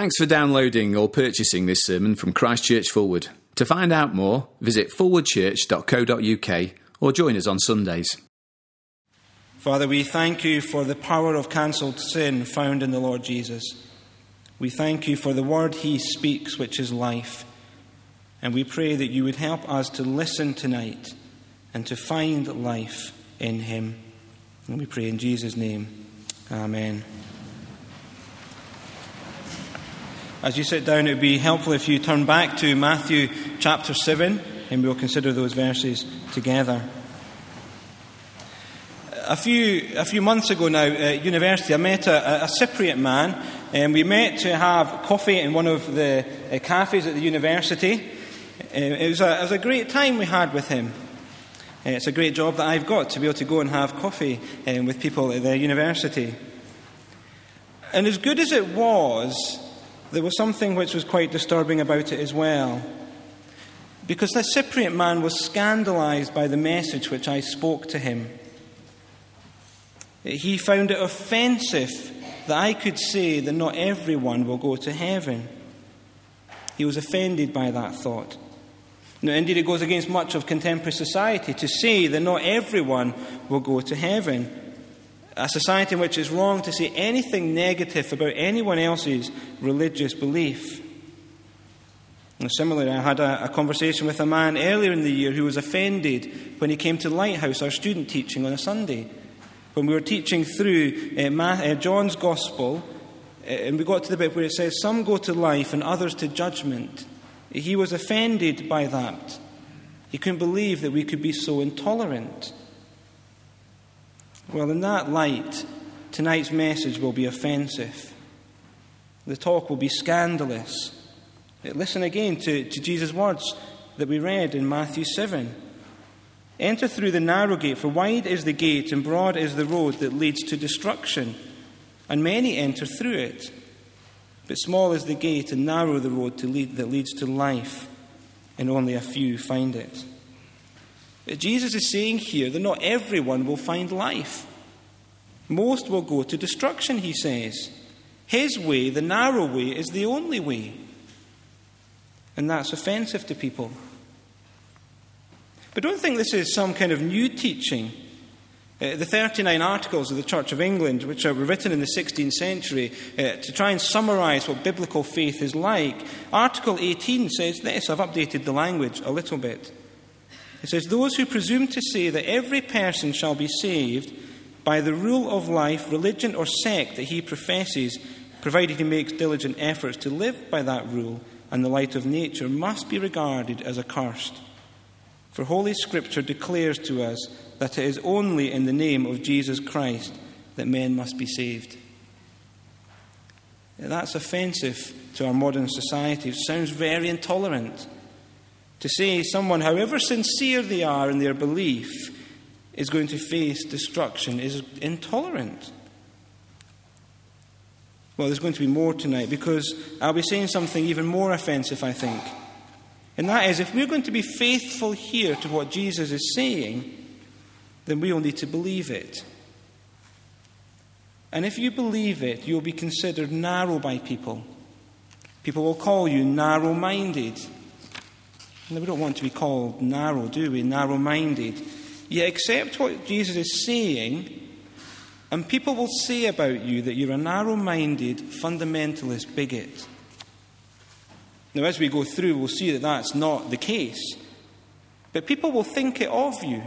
Thanks for downloading or purchasing this sermon from Christchurch Fulwood. To find out more, visit forwardchurch.co.uk or join us on Sundays. Father, we thank you for the power of cancelled sin found in the Lord Jesus. We thank you for the word he speaks, which is life. And we pray that you would help us to listen tonight and to find life in him. And we pray in Jesus' name. Amen. As you sit down, it would be helpful if you turn back to Matthew chapter 7 and we'll consider those verses together. A few, a few months ago now at university, I met a, a Cypriot man and we met to have coffee in one of the uh, cafes at the university. Uh, it, was a, it was a great time we had with him. Uh, it's a great job that I've got to be able to go and have coffee um, with people at the university. And as good as it was, there was something which was quite disturbing about it as well. Because the Cypriot man was scandalized by the message which I spoke to him. He found it offensive that I could say that not everyone will go to heaven. He was offended by that thought. Now, indeed, it goes against much of contemporary society to say that not everyone will go to heaven a society in which it's wrong to say anything negative about anyone else's religious belief. And similarly, I had a, a, conversation with a man earlier in the year who was offended when he came to Lighthouse, our student teaching on a Sunday. When we were teaching through uh, uh, John's Gospel, uh, and we got to the bit where it says, Some go to life and others to judgment. He was offended by that. He couldn't believe that we could be so intolerant. Well, in that light, tonight's message will be offensive. The talk will be scandalous. Eh, listen again to, to Jesus' words that we read in Matthew 7. Enter through the narrow gate, for wide is the gate and broad is the road that leads to destruction, and many enter through it. But small is the gate and narrow the road lead, that leads to life, and only a few find it. Jesus is saying here that not everyone will find life. Most will go to destruction, he says. His way, the narrow way, is the only way. And that's offensive to people. But don't think this is some kind of new teaching. Uh, the 39 articles of the Church of England, which were written in the 16th century uh, to try and summarize what biblical faith is like, Article 18 says this. I've updated the language a little bit. It says, Those who presume to say that every person shall be saved by the rule of life, religion, or sect that he professes, provided he makes diligent efforts to live by that rule and the light of nature, must be regarded as accursed. For Holy Scripture declares to us that it is only in the name of Jesus Christ that men must be saved. That's offensive to our modern society. It sounds very intolerant. To say someone, however sincere they are in their belief, is going to face destruction is intolerant. Well, there's going to be more tonight because I'll be saying something even more offensive, I think. And that is, if we're going to be faithful here to what Jesus is saying, then we'll need to believe it. And if you believe it, you'll be considered narrow by people. People will call you narrow minded. We don't want to be called narrow, do we? Narrow minded. You accept what Jesus is saying, and people will say about you that you're a narrow minded, fundamentalist bigot. Now, as we go through, we'll see that that's not the case. But people will think it of you.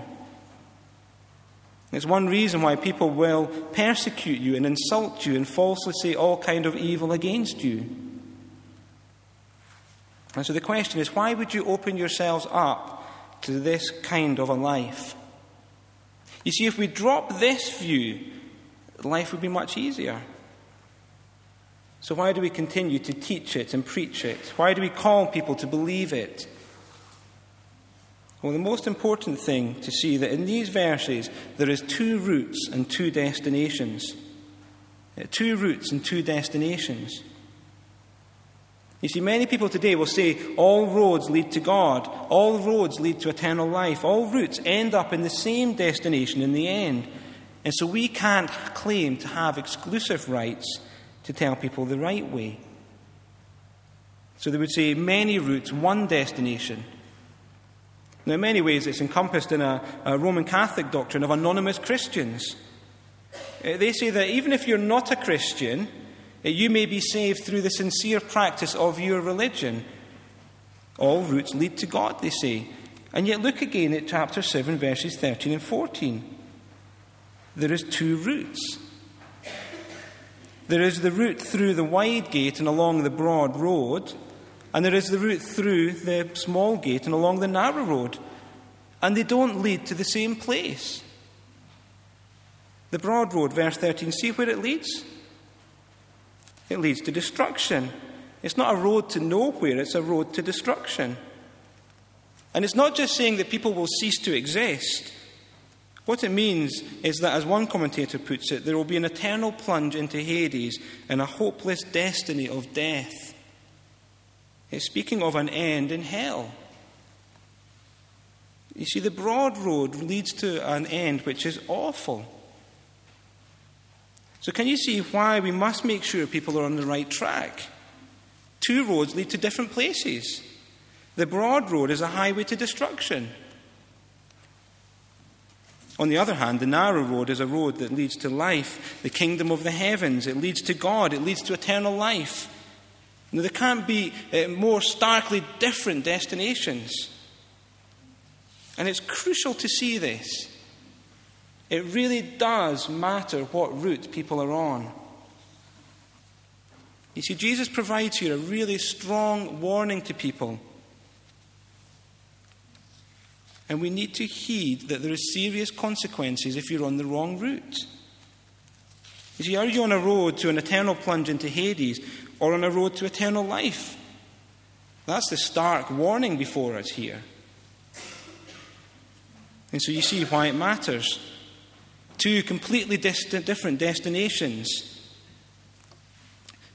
It's one reason why people will persecute you and insult you and falsely say all kind of evil against you. And so the question is why would you open yourselves up to this kind of a life? You see, if we drop this view, life would be much easier. So, why do we continue to teach it and preach it? Why do we call people to believe it? Well, the most important thing to see that in these verses there is two routes and two destinations. Two routes and two destinations. You see, many people today will say all roads lead to God, all roads lead to eternal life, all routes end up in the same destination in the end. And so we can't claim to have exclusive rights to tell people the right way. So they would say many routes, one destination. Now, in many ways, it's encompassed in a, a Roman Catholic doctrine of anonymous Christians. Uh, they say that even if you're not a Christian, uh, you may be saved through the sincere practice of your religion. All routes lead to God, they say. And yet, look again at chapter 7, verses 13 and 14. There is two routes. There is the route through the wide gate and along the broad road, and there is the route through the small gate and along the narrow road. And they don't lead to the same place. The broad road, verse 13, see where it leads? It leads to destruction. It's not a road to nowhere, it's a road to destruction. And it's not just saying that people will cease to exist. What it means is that, as one commentator puts it, there will be an eternal plunge into Hades and a hopeless destiny of death. It's speaking of an end in hell. You see, the broad road leads to an end which is awful. So, can you see why we must make sure people are on the right track? Two roads lead to different places. The broad road is a highway to destruction. On the other hand, the narrow road is a road that leads to life, the kingdom of the heavens. It leads to God, it leads to eternal life. Now, there can't be uh, more starkly different destinations. And it's crucial to see this. It really does matter what route people are on. You see, Jesus provides here a really strong warning to people and we need to heed that there are serious consequences if you're on the wrong route. You see, are you on a road to an eternal plunge into Hades or on a road to eternal life? That's the stark warning before us here. And so you see why it matters. Two completely distant, different destinations.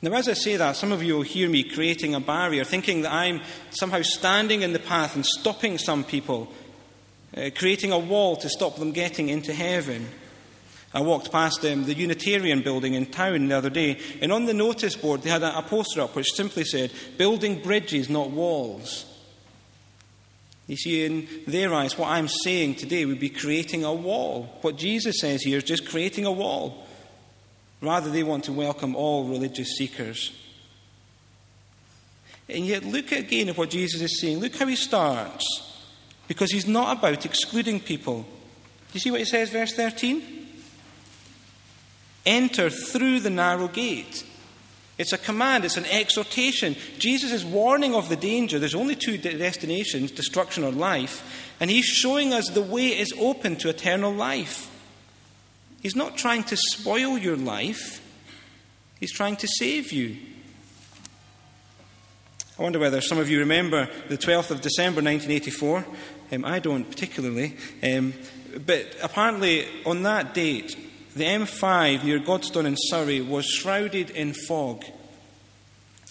Now, as I say that, some of you will hear me creating a barrier, thinking that I'm somehow standing in the path and stopping some people uh, creating a wall to stop them getting into heaven. I walked past um, the Unitarian building in town the other day, and on the notice board they had a, a poster up which simply said, Building bridges, not walls. You see, in their eyes, what I'm saying today would be creating a wall. What Jesus says here is just creating a wall. Rather, they want to welcome all religious seekers. And yet, look again at what Jesus is saying. Look how he starts because he's not about excluding people. Do you see what he says, verse 13? Enter through the narrow gate. It's a command, it's an exhortation. Jesus is warning of the danger. There's only two destinations destruction or life. And he's showing us the way is open to eternal life. He's not trying to spoil your life, he's trying to save you. I wonder whether some of you remember the 12th of December 1984. Um, I don't particularly. Um, but apparently, on that date, the M5 near Godstone in Surrey was shrouded in fog.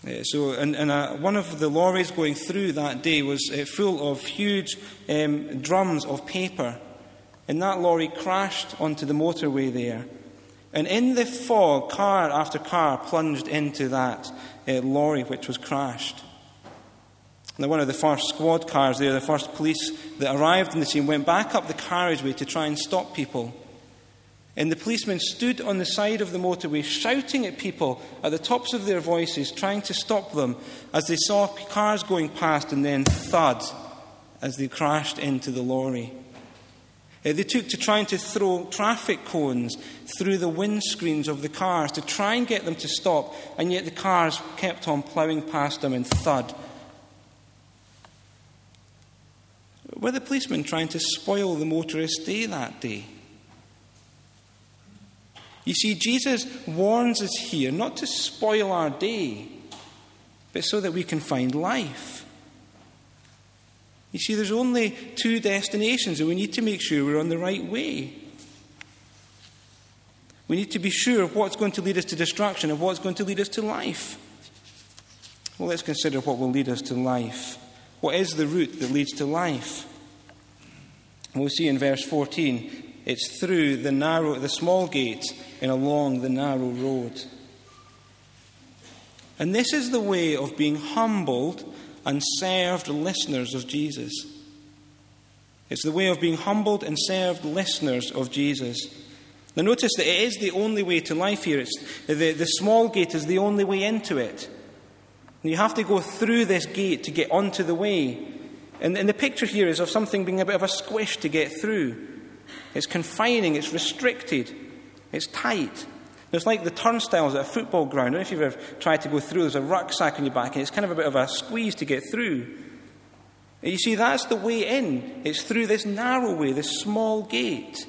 Uh, so, and, and uh, one of the lorries going through that day was uh, full of huge um, drums of paper. And that lorry crashed onto the motorway there. And in the fog, car after car plunged into that uh, lorry which was crashed. Now, one of the first squad cars there, the first police that arrived in the scene, went back up the carriageway to try and stop people. And the policemen stood on the side of the motorway shouting at people at the tops of their voices, trying to stop them as they saw cars going past and then thud as they crashed into the lorry. Uh, they took to trying to throw traffic cones through the windscreens of the cars to try and get them to stop, and yet the cars kept on ploughing past them and thud Were the policemen trying to spoil the motorist's day that day? You see, Jesus warns us here not to spoil our day, but so that we can find life. You see, there's only two destinations, and we need to make sure we're on the right way. We need to be sure of what's going to lead us to destruction and what's going to lead us to life. Well, let's consider what will lead us to life. What is the route that leads to life? We'll see in verse 14 it's through the narrow, the small gate and along the narrow road. And this is the way of being humbled and served listeners of Jesus. It's the way of being humbled and served listeners of Jesus. Now, notice that it is the only way to life here. It's, the, the small gate is the only way into it. And you have to go through this gate to get onto the way. And, and the picture here is of something being a bit of a squish to get through. It's confining, it's restricted, it's tight. It's like the turnstiles at a football ground. I don't know if you've ever tried to go through, there's a rucksack on your back, and it's kind of a bit of a squeeze to get through. And you see, that's the way in. It's through this narrow way, this small gate.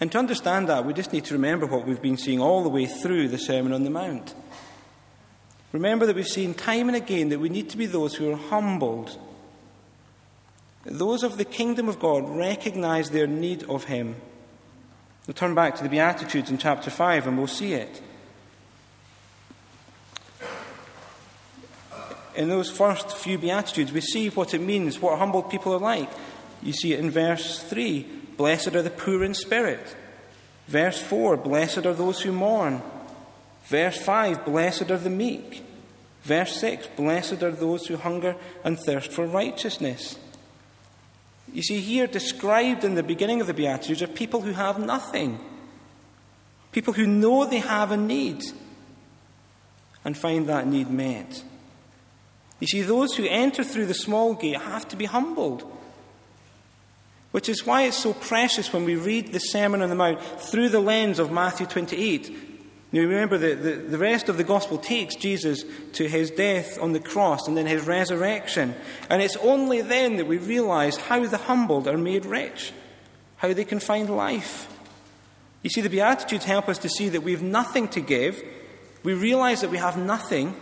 And to understand that, we just need to remember what we've been seeing all the way through the Sermon on the Mount. Remember that we've seen time and again that we need to be those who are humbled. Those of the kingdom of God recognize their need of Him. We'll turn back to the Beatitudes in chapter 5 and we'll see it. In those first few Beatitudes, we see what it means, what humbled people are like. You see it in verse 3 Blessed are the poor in spirit. Verse 4 Blessed are those who mourn. Verse 5 Blessed are the meek. Verse 6 Blessed are those who hunger and thirst for righteousness. You see, here described in the beginning of the Beatitudes are people who have nothing, people who know they have a need and find that need met. You see, those who enter through the small gate have to be humbled. Which is why it's so precious when we read the Sermon on the Mount through the lens of Matthew 28 you remember that the, the rest of the gospel takes Jesus to his death on the cross and then his resurrection. And it's only then that we realize how the humbled are made rich, how they can find life. You see, the Beatitudes help us to see that we have nothing to give. We realize that we have nothing.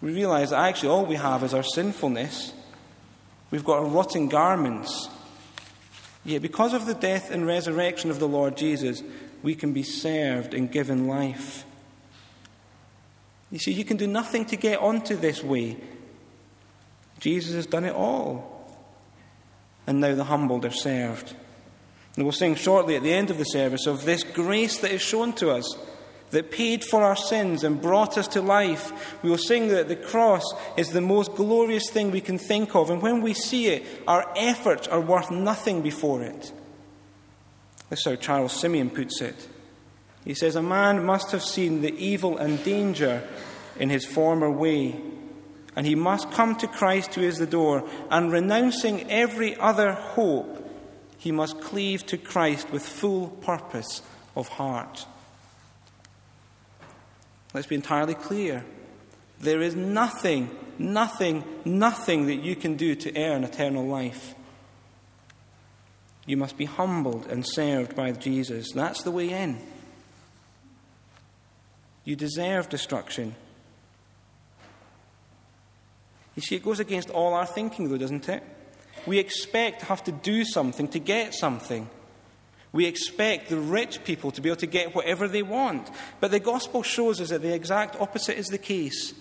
We realize that actually all we have is our sinfulness. We've got our rotting garments. Yet, because of the death and resurrection of the Lord Jesus, we can be served and given life. You see, you can do nothing to get onto this way. Jesus has done it all. And now the humbled are served. And we'll sing shortly at the end of the service of this grace that is shown to us that paid for our sins and brought us to life. We will sing that the cross is the most glorious thing we can think of. And when we see it, our efforts are worth nothing before it. This is how Charles Simeon puts it. He says, A man must have seen the evil and danger in his former way, and he must come to Christ who is the door, and renouncing every other hope, he must cleave to Christ with full purpose of heart. Let's be entirely clear. There is nothing, nothing, nothing that you can do to earn eternal life. You must be humbled and served by Jesus. That's the way in. You deserve destruction. You see, it goes against all our thinking, though, doesn't it? We expect to have to do something to get something. We expect the rich people to be able to get whatever they want. But the gospel shows us that the exact opposite is the case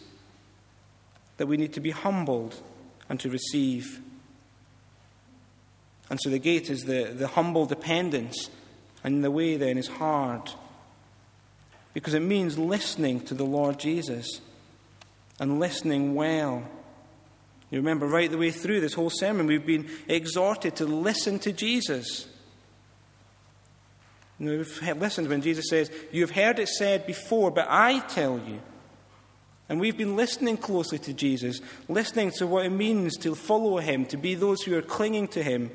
that we need to be humbled and to receive. And so the gate is the, the humble dependence, and the way then is hard. Because it means listening to the Lord Jesus and listening well. You remember right the way through this whole sermon, we've been exhorted to listen to Jesus. You know, we've listened when Jesus says, You have heard it said before, but I tell you. And we've been listening closely to Jesus, listening to what it means to follow him, to be those who are clinging to him,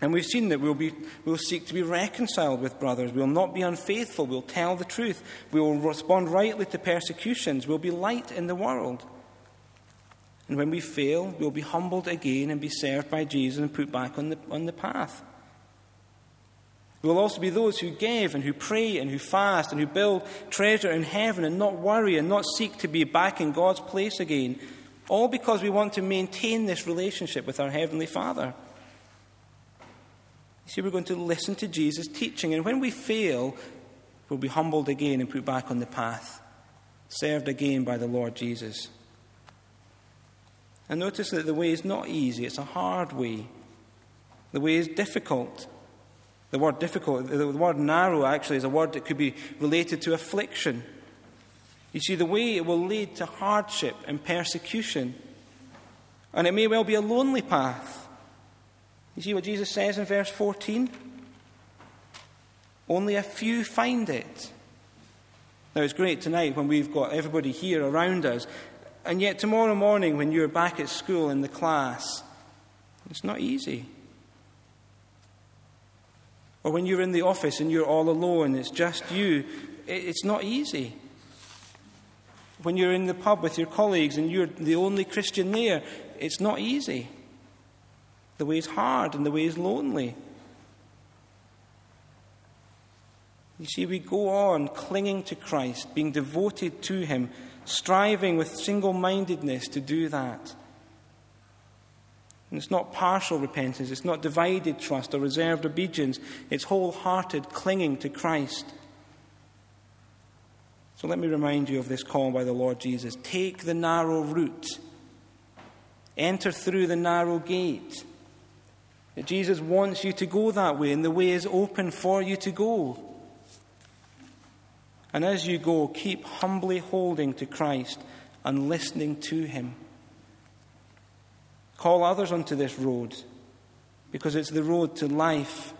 and we've seen that we'll, be, we'll seek to be reconciled with brothers. We'll not be unfaithful. We'll tell the truth. We will respond rightly to persecutions. We'll be light in the world. And when we fail, we'll be humbled again and be served by Jesus and put back on the, on the path. We'll also be those who give and who pray and who fast and who build treasure in heaven and not worry and not seek to be back in God's place again, all because we want to maintain this relationship with our Heavenly Father. See, we're going to listen to Jesus' teaching, and when we fail, we'll be humbled again and put back on the path, served again by the Lord Jesus. And notice that the way is not easy, it's a hard way. The way is difficult. The word difficult, the word narrow actually is a word that could be related to affliction. You see, the way it will lead to hardship and persecution. And it may well be a lonely path. You see what Jesus says in verse 14? Only a few find it. Now, it's great tonight when we've got everybody here around us, and yet tomorrow morning when you're back at school in the class, it's not easy. Or when you're in the office and you're all alone, it's just you, it's not easy. When you're in the pub with your colleagues and you're the only Christian there, it's not easy. The way is hard and the way is lonely. You see, we go on clinging to Christ, being devoted to Him, striving with single mindedness to do that. And it's not partial repentance, it's not divided trust or reserved obedience, it's wholehearted clinging to Christ. So let me remind you of this call by the Lord Jesus take the narrow route, enter through the narrow gate. Jesus wants you to go that way, and the way is open for you to go. And as you go, keep humbly holding to Christ and listening to Him. Call others onto this road because it's the road to life.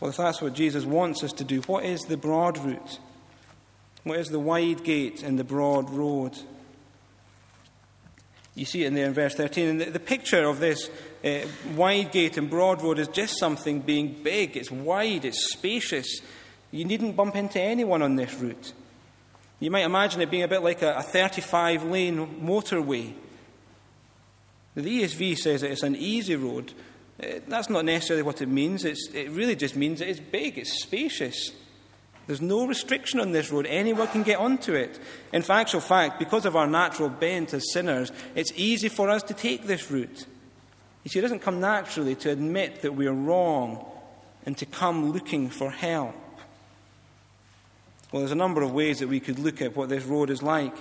Well, if that's what Jesus wants us to do, what is the broad route? What is the wide gate and the broad road? You see it in there in verse 13. And the, the picture of this uh, wide gate and broad road is just something being big. It's wide, it's spacious. You needn't bump into anyone on this route. You might imagine it being a bit like a, a 35 lane motorway. The ESV says that it's an easy road. Uh, that's not necessarily what it means. It's, it really just means that it's big, it's spacious. There's no restriction on this road. Anyone can get onto it. In actual fact, because of our natural bent as sinners, it's easy for us to take this route. You see, it doesn't come naturally to admit that we are wrong and to come looking for help. Well, there's a number of ways that we could look at what this road is like.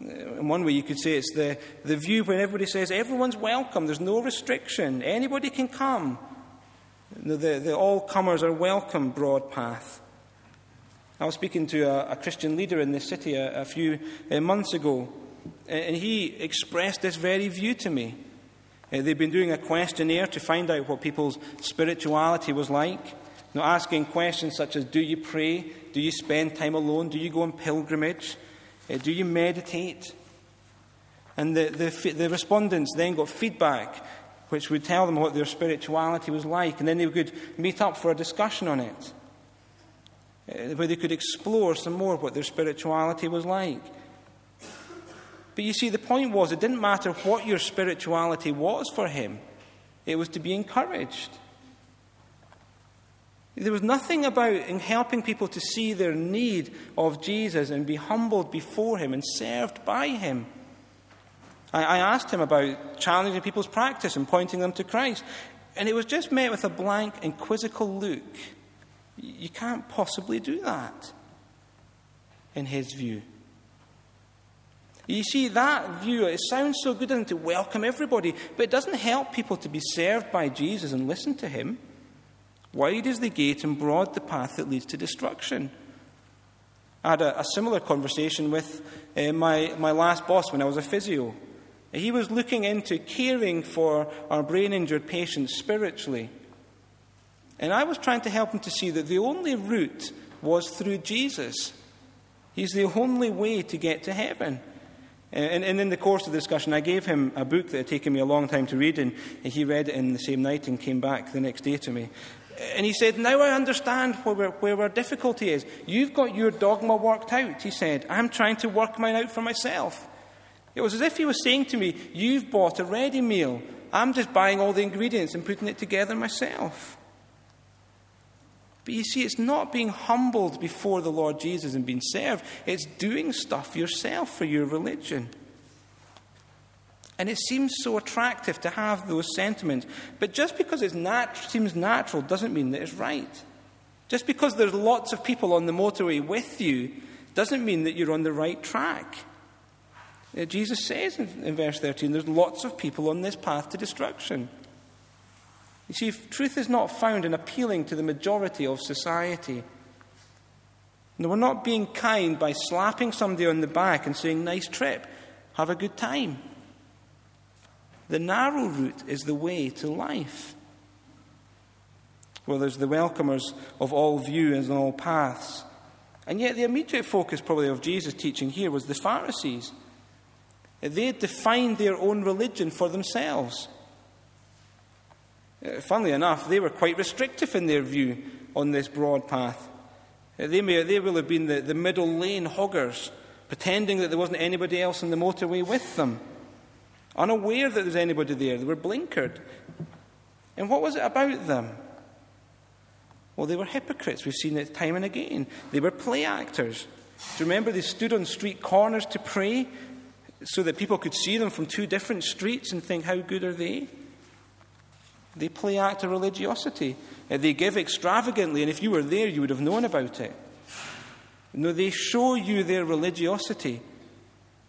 In one way, you could say it's the, the view when everybody says everyone's welcome, there's no restriction, anybody can come. The, the, all comers are welcome broad path. I was speaking to a, a Christian leader in this city a, a few uh, months ago, and he expressed this very view to me. Uh, they've been doing a questionnaire to find out what people's spirituality was like. You know, asking questions such as Do you pray? Do you spend time alone? Do you go on pilgrimage? Uh, do you meditate? And the, the, the respondents then got feedback which would tell them what their spirituality was like, and then they could meet up for a discussion on it, uh, where they could explore some more what their spirituality was like. But you see, the point was, it didn't matter what your spirituality was for him, it was to be encouraged. There was nothing about in helping people to see their need of Jesus and be humbled before him and served by him. I, asked him about challenging people's practice and pointing them to Christ, and it was just met with a blank and quizzical look. You can't possibly do that, in his view. You see, that view, it sounds so good and to welcome everybody, but it doesn't help people to be served by Jesus and listen to him. Wide is the gate and broad the path that leads to destruction. I had a, a similar conversation with uh, my, my last boss when I was a physio. He was looking into caring for our brain injured patients spiritually. And I was trying to help him to see that the only route was through Jesus. He's the only way to get to heaven. And, and, in the course of the discussion, I gave him a book that had taken me a long time to read, and he read it in the same night and came back the next day to me. And he said, Now I understand where, where our difficulty is. You've got your dogma worked out, he said. I'm trying to work mine out for myself. It was as if he was saying to me, You've bought a ready meal. I'm just buying all the ingredients and putting it together myself. But you see, it's not being humbled before the Lord Jesus and being served, it's doing stuff yourself for your religion. And it seems so attractive to have those sentiments. But just because it nat- seems natural doesn't mean that it's right. Just because there's lots of people on the motorway with you doesn't mean that you're on the right track. Uh, Jesus says in, in verse 13 there's lots of people on this path to destruction. You see, truth is not found in appealing to the majority of society. No, we're not being kind by slapping somebody on the back and saying, Nice trip, have a good time. The narrow route is the way to life. Well, there's the welcomers of all views and all paths. And yet, the immediate focus, probably, of Jesus' teaching here was the Pharisees. They defined their own religion for themselves. Uh, funnily enough, they were quite restrictive in their view on this broad path. Uh, they, may, they will have been the, the middle lane hoggers, pretending that there wasn't anybody else in the motorway with them, unaware that there was anybody there. They were blinkered. And what was it about them? Well, they were hypocrites. We've seen it time and again. They were play actors. Do you remember they stood on street corners to pray so that people could see them from two different streets and think, how good are they? They play act a religiosity. Uh, they give extravagantly, and if you were there, you would have known about it. No, they show you their religiosity,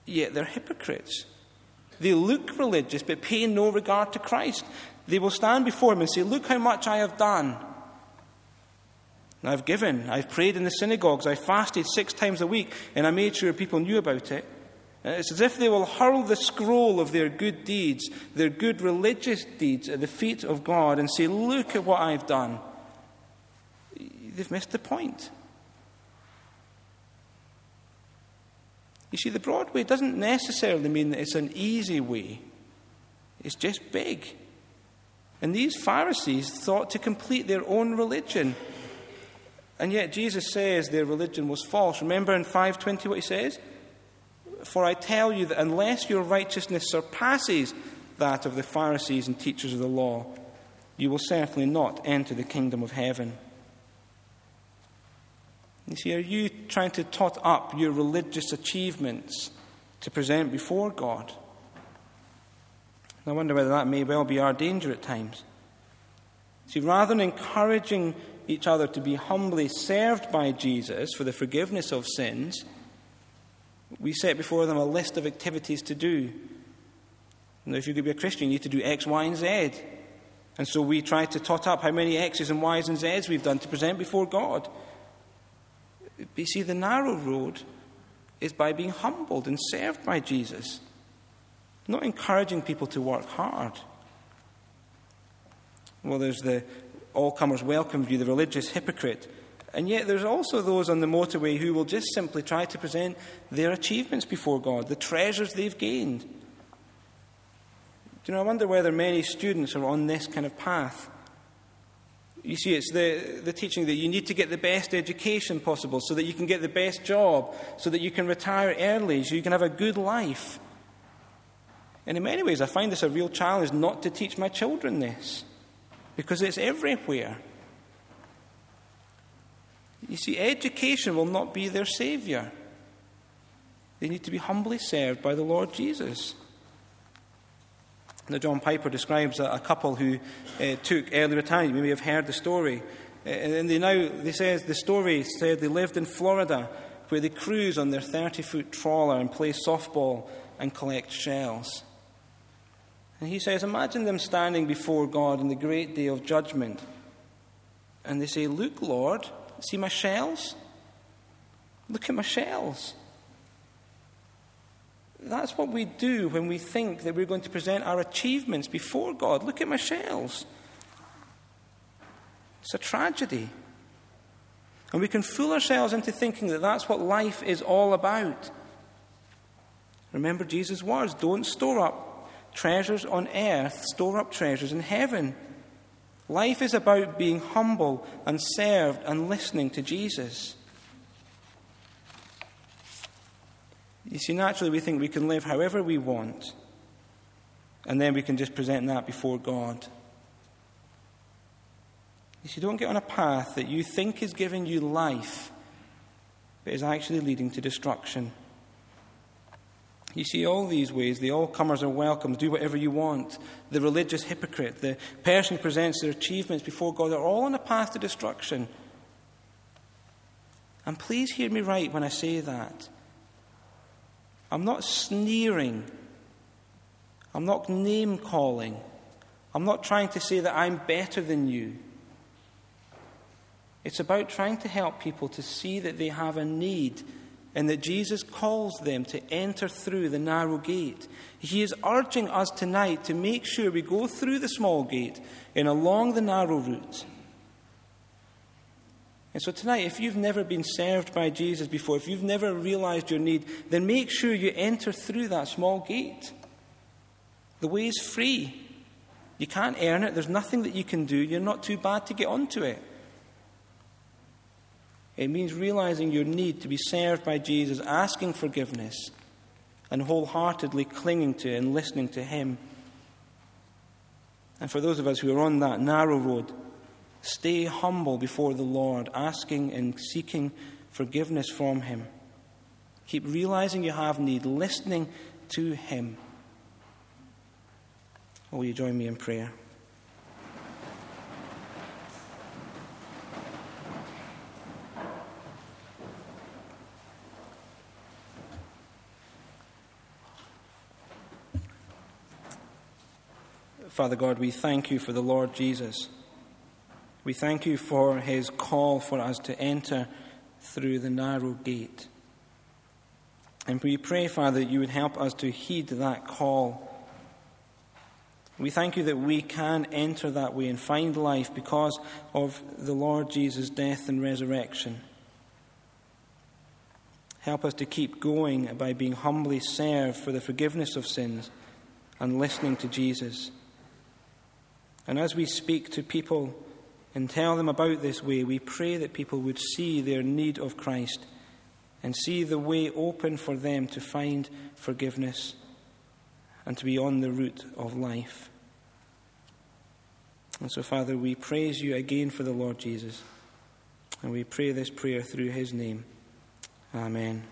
yet they're hypocrites. They look religious, but pay no regard to Christ. They will stand before him and say, Look how much I have done. I've given, I've prayed in the synagogues, I fasted six times a week, and I made sure people knew about it. Uh, it's as if they will hurl the scroll of their good deeds, their good religious deeds, at the feet of God and say, Look at what I've done. They've missed the point. You see, the broad way doesn't necessarily mean that it's an easy way, it's just big. And these Pharisees thought to complete their own religion. And yet Jesus says their religion was false. Remember in 520 what he says? For I tell you that unless your righteousness surpasses that of the Pharisees and teachers of the law, you will certainly not enter the kingdom of heaven. You see, are you trying to tot up your religious achievements to present before God? I wonder whether that may well be our danger at times. See, rather than encouraging each other to be humbly served by Jesus for the forgiveness of sins, we set before them a list of activities to do. Now, if you're going to be a Christian, you need to do X, Y, and Z. And so we try to tot up how many X's and Y's and Z's we've done to present before God. But you see, the narrow road is by being humbled and served by Jesus, not encouraging people to work hard. Well, there's the all comers welcome view, the religious hypocrite and yet, there's also those on the motorway who will just simply try to present their achievements before God, the treasures they've gained. Do you know, I wonder whether many students are on this kind of path. You see, it's the, the teaching that you need to get the best education possible so that you can get the best job, so that you can retire early, so you can have a good life. And in many ways, I find this a real challenge not to teach my children this, because it's everywhere. You see, education will not be their Saviour. They need to be humbly served by the Lord Jesus. Now, John Piper describes a, couple who uh, took early retirement. You may have heard the story. Uh, and they now, they says, the story said they lived in Florida where they cruise on their 30 foot trawler and play softball and collect shells. And he says, Imagine them standing before God in the great day of judgment. And they say, Look, Lord, See my shells? Look at my shells. That's what we do when we think that we're going to present our achievements before God. Look at my shells. It's a tragedy. And we can fool ourselves into thinking that that's what life is all about. Remember Jesus' words don't store up treasures on earth, store up treasures in heaven. Life is about being humble and served and listening to Jesus. You see, naturally, we think we can live however we want, and then we can just present that before God. You see, don't get on a path that you think is giving you life, but is actually leading to destruction. You see, all these ways, the all comers are welcome. Do whatever you want. The religious hypocrite, the person who presents their achievements before God, are all on a path to destruction. And please hear me right when I say that. I'm not sneering. I'm not name calling. I'm not trying to say that I'm better than you. It's about trying to help people to see that they have a need and that Jesus calls them to enter through the narrow gate. He is urging us tonight to make sure we go through the small gate and along the narrow route. And so tonight, if you've never been served by Jesus before, if you've never realized your need, then make sure you enter through that small gate. The way is free. You can't earn it, there's nothing that you can do. You're not too bad to get onto it. It means realizing your need to be served by Jesus, asking forgiveness, and wholeheartedly clinging to and listening to Him. And for those of us who are on that narrow road, stay humble before the Lord, asking and seeking forgiveness from Him. Keep realizing you have need, listening to Him. will you join me in prayer? Father God, we thank you for the Lord Jesus. We thank you for his call for us to enter through the narrow gate. And we pray, Father, that you would help us to heed that call. We thank you that we can enter that way and find life because of the Lord Jesus' death and resurrection. Help us to keep going by being humbly served for the forgiveness of sins and listening to Jesus. And as we speak to people and tell them about this way, we pray that people would see their need of Christ and see the way open for them to find forgiveness and to be on the route of life. And so, Father, we praise you again for the Lord Jesus. And we pray this prayer through his name. Amen.